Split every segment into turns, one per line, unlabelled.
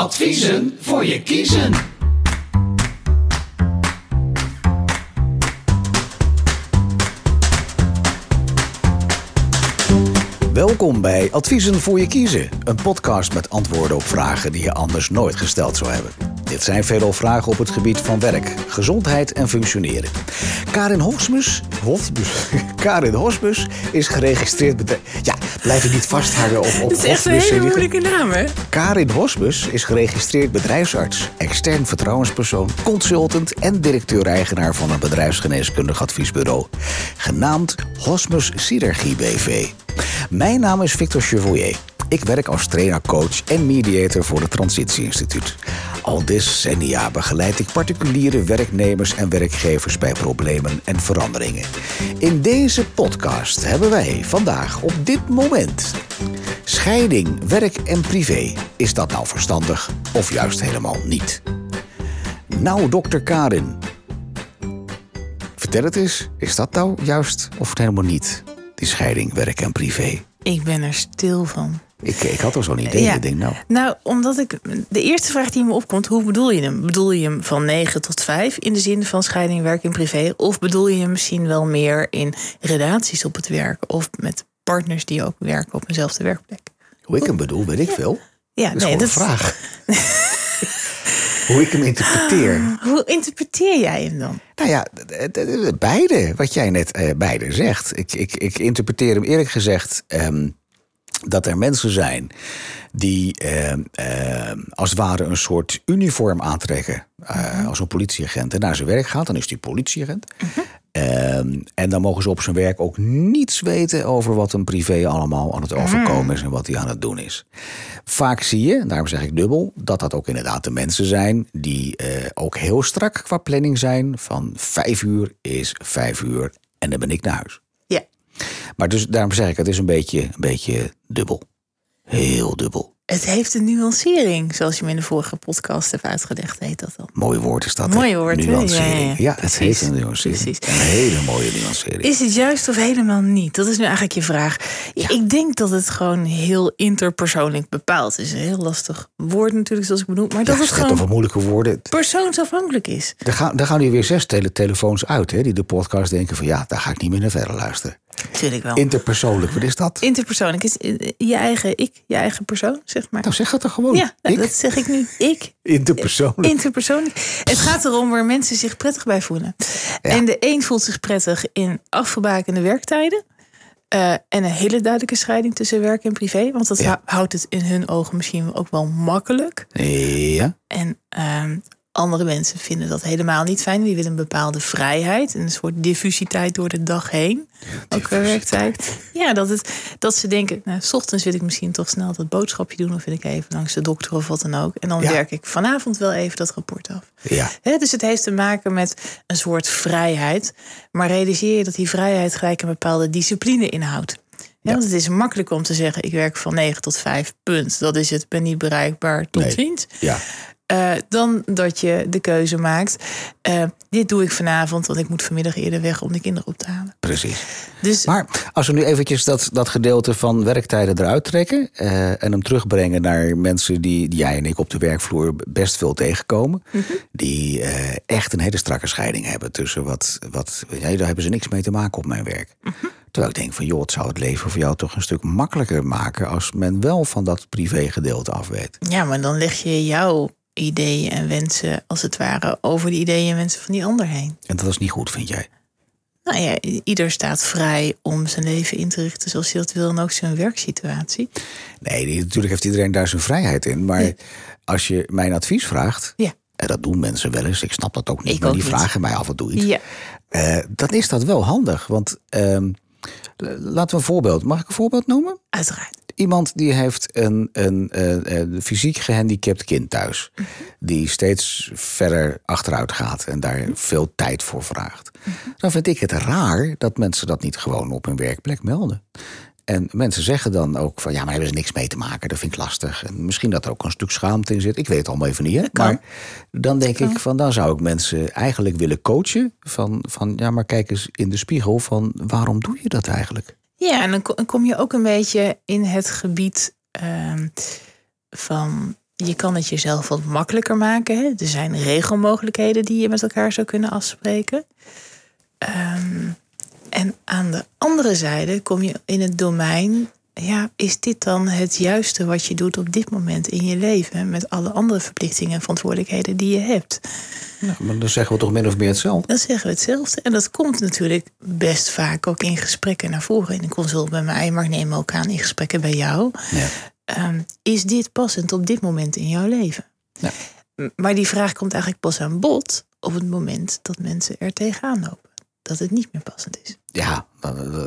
Adviezen voor je kiezen.
Welkom bij Adviezen voor je kiezen, een podcast met antwoorden op vragen die je anders nooit gesteld zou hebben. Dit zijn veelal vragen op het gebied van werk, gezondheid en functioneren. Karin Hosmus, Karin Hosmus is geregistreerd bedrijf. Ja, blijf ik niet vasthouden op, op
Het is echt een hele moeilijke naam, hè?
Karin Hosmus is geregistreerd bedrijfsarts, extern vertrouwenspersoon, consultant en directeur-eigenaar van een bedrijfsgeneeskundig adviesbureau, genaamd Hosmus Synergie BV. Mijn naam is Victor Chevalier. Ik werk als trainer, coach en mediator voor het Transitie Instituut. Al decennia begeleid ik particuliere werknemers en werkgevers bij problemen en veranderingen. In deze podcast hebben wij vandaag op dit moment scheiding, werk en privé. Is dat nou verstandig of juist helemaal niet? Nou, dokter Karin. Vertel het eens, is dat nou juist of helemaal niet? Die scheiding, werk en privé.
Ik ben er stil van.
Ik, ik had al zo'n idee.
Ja.
Ik denk, nou,
Nou, omdat ik. De eerste vraag die me opkomt, hoe bedoel je hem? Bedoel je hem van 9 tot 5 in de zin van scheiding, werk en privé? Of bedoel je hem misschien wel meer in relaties op het werk? Of met partners die ook werken op eenzelfde werkplek?
hoe ik hem bedoel, weet ik veel.
Ja,
Dat is een vraag. hoe ik hem interpreteer.
Hoe interpreteer jij hem dan?
Nou ja, beide, wat jij net eh, beide zegt. Ik, ik, ik interpreteer hem eerlijk gezegd ehm, dat er mensen zijn die ehm, ehm, als het ware een soort uniform aantrekken eh, als een politieagent en naar zijn werk gaat. Dan is hij politieagent. Ehm, en dan mogen ze op zijn werk ook niets weten over wat een privé allemaal aan het overkomen is en wat hij aan het doen is. Vaak zie je, daarom zeg ik dubbel, dat dat ook inderdaad de mensen zijn die eh, ook heel strak qua planning zijn. Van vijf uur is vijf uur en dan ben ik naar huis.
Ja.
Maar dus daarom zeg ik, het is een beetje, een beetje dubbel. Heel dubbel.
Het heeft een nuancering, zoals je me in de vorige podcast hebt uitgelegd, heet dat dan.
Mooi woord is dat.
Mooi woord?
Nuancering.
Ja, ja, ja.
het heeft een nuancering.
Precies.
Een hele mooie nuancering.
Is het juist of helemaal niet? Dat is nu eigenlijk je vraag. Ik denk dat het gewoon heel interpersoonlijk bepaald is. Een heel lastig woord natuurlijk, zoals ik bedoel. Maar dat
gaat
gewoon
over moeilijke woorden.
persoonsafhankelijk is.
Er gaan, er gaan nu weer zes tele telefoons uit, hè, die de podcast denken van ja, daar ga ik niet meer naar verder luisteren.
Tuurlijk wel.
Interpersoonlijk, wat is dat?
Interpersoonlijk is eh, je eigen ik, je eigen persoon, zeg maar.
Nou, zeg het toch gewoon.
ja, nou, dat zeg ik nu. Ik.
Interpersoonlijk.
Interpersoonlijk. Het gaat erom waar mensen zich prettig bij voelen. En de een voelt zich prettig in afgebakende werktijden. eh, en een hele duidelijke scheiding tussen werk en privé. Want dat
Ja.
houdt het in hun ogen misschien ook wel makkelijk.
Ja,
En ehm, andere mensen vinden dat helemaal niet fijn. Die willen een bepaalde vrijheid. En een soort diffusiteit door de dag heen. Ook werktijd. Ja, dat, het, dat ze denken, nou, s ochtends wil ik misschien toch snel dat boodschapje doen. Of wil ik even langs de dokter of wat dan ook. En dan
Ja.
werk ik vanavond wel even dat rapport af.
ja.
Dus het heeft te maken met een soort vrijheid. Maar realiseer je dat die vrijheid gelijk een bepaalde discipline inhoudt. Ja, Want het is makkelijk om te zeggen, ik werk van 9 tot 5, punt. Dat is het, ben niet bereikbaar, tot
Nee.
ziens.
ja.
Eh, dan dat je de keuze maakt. eh, dit doe ik vanavond, want ik moet vanmiddag eerder weg om de kinderen op te halen.
precies.
Dus
Maar als we nu eventjes dat, dat gedeelte van werktijden eruit trekken... eh, en hem terugbrengen naar mensen die, die jij en ik op de werkvloer best veel tegenkomen...
Mhm.
die echt een hele strakke scheiding hebben tussen wat... wat ja, daar hebben ze niks mee te maken op mijn werk.
Mhm.
Terwijl ik denk van, joh, het zou het leven voor jou toch een stuk makkelijker maken... als men wel van dat privégedeelte af weet.
ja, maar dan leg je jouw ideeën en wensen, als het ware, over de ideeën en wensen van die ander heen.
En dat is niet goed, vind jij?
Nou ja, ieder staat vrij om zijn leven in te richten zoals hij dat wil en ook zijn werksituatie.
Nee, natuurlijk heeft iedereen daar zijn vrijheid in. Maar
Ja.
als je mijn advies vraagt...
Ja.
en dat doen mensen wel eens, ik snap dat ook niet...
Ik
maar
ook
die
niet.
vragen mij af en toe iets...
Ja,
Eh, dan is dat wel handig. Want ehm, laten we een voorbeeld. Mag ik een voorbeeld noemen?
uiteraard.
Iemand die heeft een, een, eh, fysiek gehandicapt kind thuis. Die steeds verder achteruit gaat en daar veel tijd voor vraagt. Dan vind ik het raar dat mensen dat niet gewoon op hun werkplek melden. En mensen zeggen dan ook van ja, maar hebben ze niks mee te maken. Dat vind ik lastig. En misschien dat er ook een stuk schaamte in zit. Ik weet het allemaal even niet. Hè? Maar dan denk ik van dan zou ik mensen eigenlijk willen coachen. Van, van ja, maar kijk eens in de spiegel van waarom doe je dat eigenlijk?
Ja, en dan ko- dan kom je ook een beetje in het gebied ehm, van je kan het jezelf wat makkelijker maken. Hè? Er zijn regelmogelijkheden die je met elkaar zou kunnen afspreken. Ehm, en aan de andere zijde kom je in het domein. Ja, is dit dan het juiste wat je doet op dit moment in je leven? Met alle andere verplichtingen en verantwoordelijkheden die je hebt.
Ja, maar dan zeggen we toch min of meer hetzelfde.
Dan zeggen we hetzelfde. En dat komt natuurlijk best vaak ook in gesprekken naar voren. In een consult bij mij, maar ik neem ook aan in gesprekken bij jou.
Ja.
Ehm, is dit passend op dit moment in jouw leven?
Ja.
Maar die vraag komt eigenlijk pas aan bod op het moment dat mensen er tegenaan lopen. Dat het niet meer passend is.
Ja,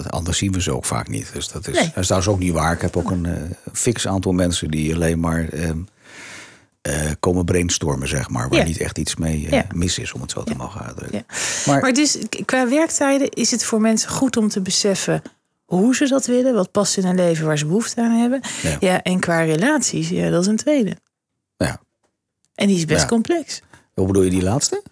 anders zien we ze ook vaak niet. Dus dat is,
Nee.
dat is trouwens ook niet waar. Ik heb ook een eh, fix aantal mensen die alleen maar ehm, eh, komen brainstormen, zeg maar. Waar
Ja.
niet echt iets mee eh,
Ja.
mis is, om het zo te mogen uitdrukken.
Ja.
Maar,
Maar dus qua werktijden is het voor mensen goed om te beseffen hoe ze dat willen, wat past in hun leven, waar ze behoefte aan hebben.
Ja.
En qua relaties, ja, dat is een tweede.
ja.
En die is best complex.
Hoe bedoel je die laatste?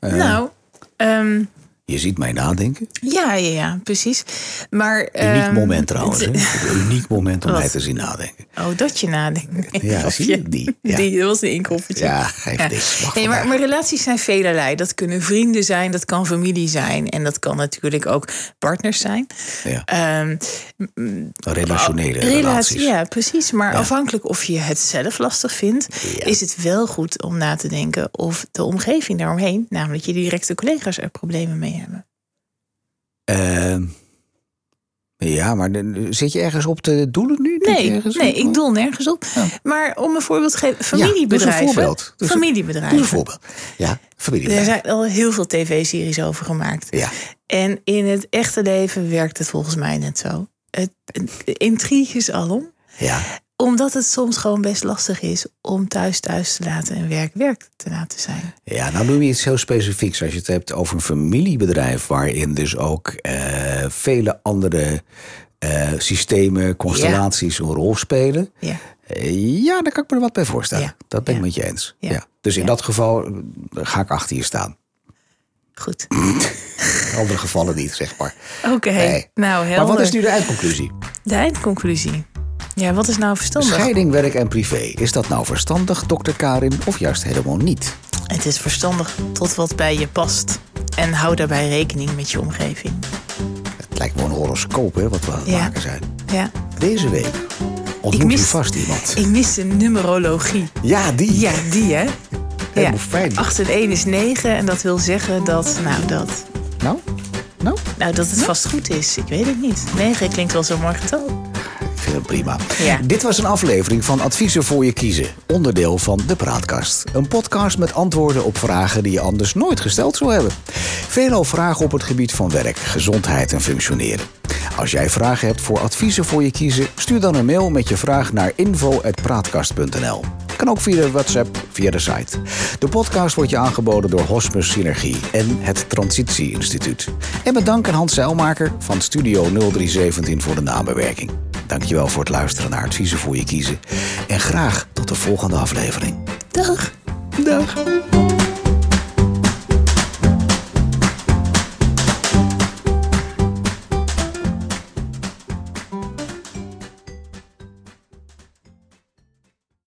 Nou, ehm,
Je ziet mij nadenken.
ja, ja, ja, precies. Maar,
Uniek
ehm,
moment trouwens. Een uniek moment om
Wat?
mij te zien nadenken.
Oh, dat je nadenkt.
Ja,
Of
zie je? Die, ja.
Die, dat was een inkoppertje.
Ja, geeft
Ja.
niks.
Maar, maar relaties zijn velerlei. Dat kunnen vrienden zijn, dat kan familie zijn. En dat kan natuurlijk ook partners zijn.
Ja.
Ehm,
Relationele
relatie,
relaties.
ja, precies. Maar
Ja.
afhankelijk of je het zelf lastig vindt, is het wel goed om na te denken of de omgeving daaromheen, namelijk je directe collega's, er problemen mee hebben.
Ehm, ja, maar zit je ergens op te doelen nu?
Nee, nee
op?
ik doel nergens op. Maar om een voorbeeld te geven, familiebedrijven.
doe eens een voorbeeld. Een-
familiebedrijven.
Een voorbeeld. Ja, familie.
Er zijn al heel veel tv-series over gemaakt.
Ja.
En in het echte leven werkt het volgens mij net zo. Het, intriges alom.
Ja.
Omdat het soms gewoon best lastig is om thuis thuis te laten en werk werk te laten zijn.
ja, nou doe je iets heel specifieks. Als je het hebt over een familiebedrijf... waarin dus ook eh, vele andere eh, systemen, constellaties een rol spelen...
Ja.
Eh, ja, daar kan ik me er wat bij voorstellen.
Ja.
Dat ben ik met je eens. Ja. Dus in dat geval ga ik achter je staan.
Goed.
In andere gevallen niet, zeg maar.
Oké.
Nee.
Nou, helder.
Maar wat is nu de eindconclusie?
De eindconclusie. Ja, wat is nou verstandig?
Scheiding, werk en privé. Is dat nou verstandig, dokter Karin, of juist helemaal niet?
Het is verstandig tot wat bij je past. En hou daarbij rekening met je omgeving.
Het lijkt wel een horoscoop, hè, wat we aan het
Ja.
maken zijn.
Ja.
Deze week ontmoet
Ik
u
mis-
vast iemand.
Ik mis de numerologie.
Ja, die.
Ja, die hè?
Helemaal fijn.
8 en 1 is 9 en dat wil zeggen dat, nou, dat,
Nou, nou,
nou, dat het vast goed is. Ik weet het niet. 9 klinkt wel zo'n mooi getal.
Het prima.
Ja.
Dit was een aflevering van Adviezen voor je kiezen. Onderdeel van De Praatkast. Een podcast met antwoorden op vragen die je anders nooit gesteld zou hebben. Veelal vragen op het gebied van werk, gezondheid en functioneren. Als jij vragen hebt voor adviezen voor je kiezen, stuur dan een mail met je vraag naar info.praatkast.nl. Kan ook via de WhatsApp, via de site. De podcast wordt je aangeboden door Hosmus Synergie en het Transitie Instituut. En met dank aan Hans Zeilmaker van Studio 0317 voor de nabewerking. Dankjewel voor het luisteren naar Adviezen voor je kiezen. En graag tot de volgende aflevering.
Dag.
Dag.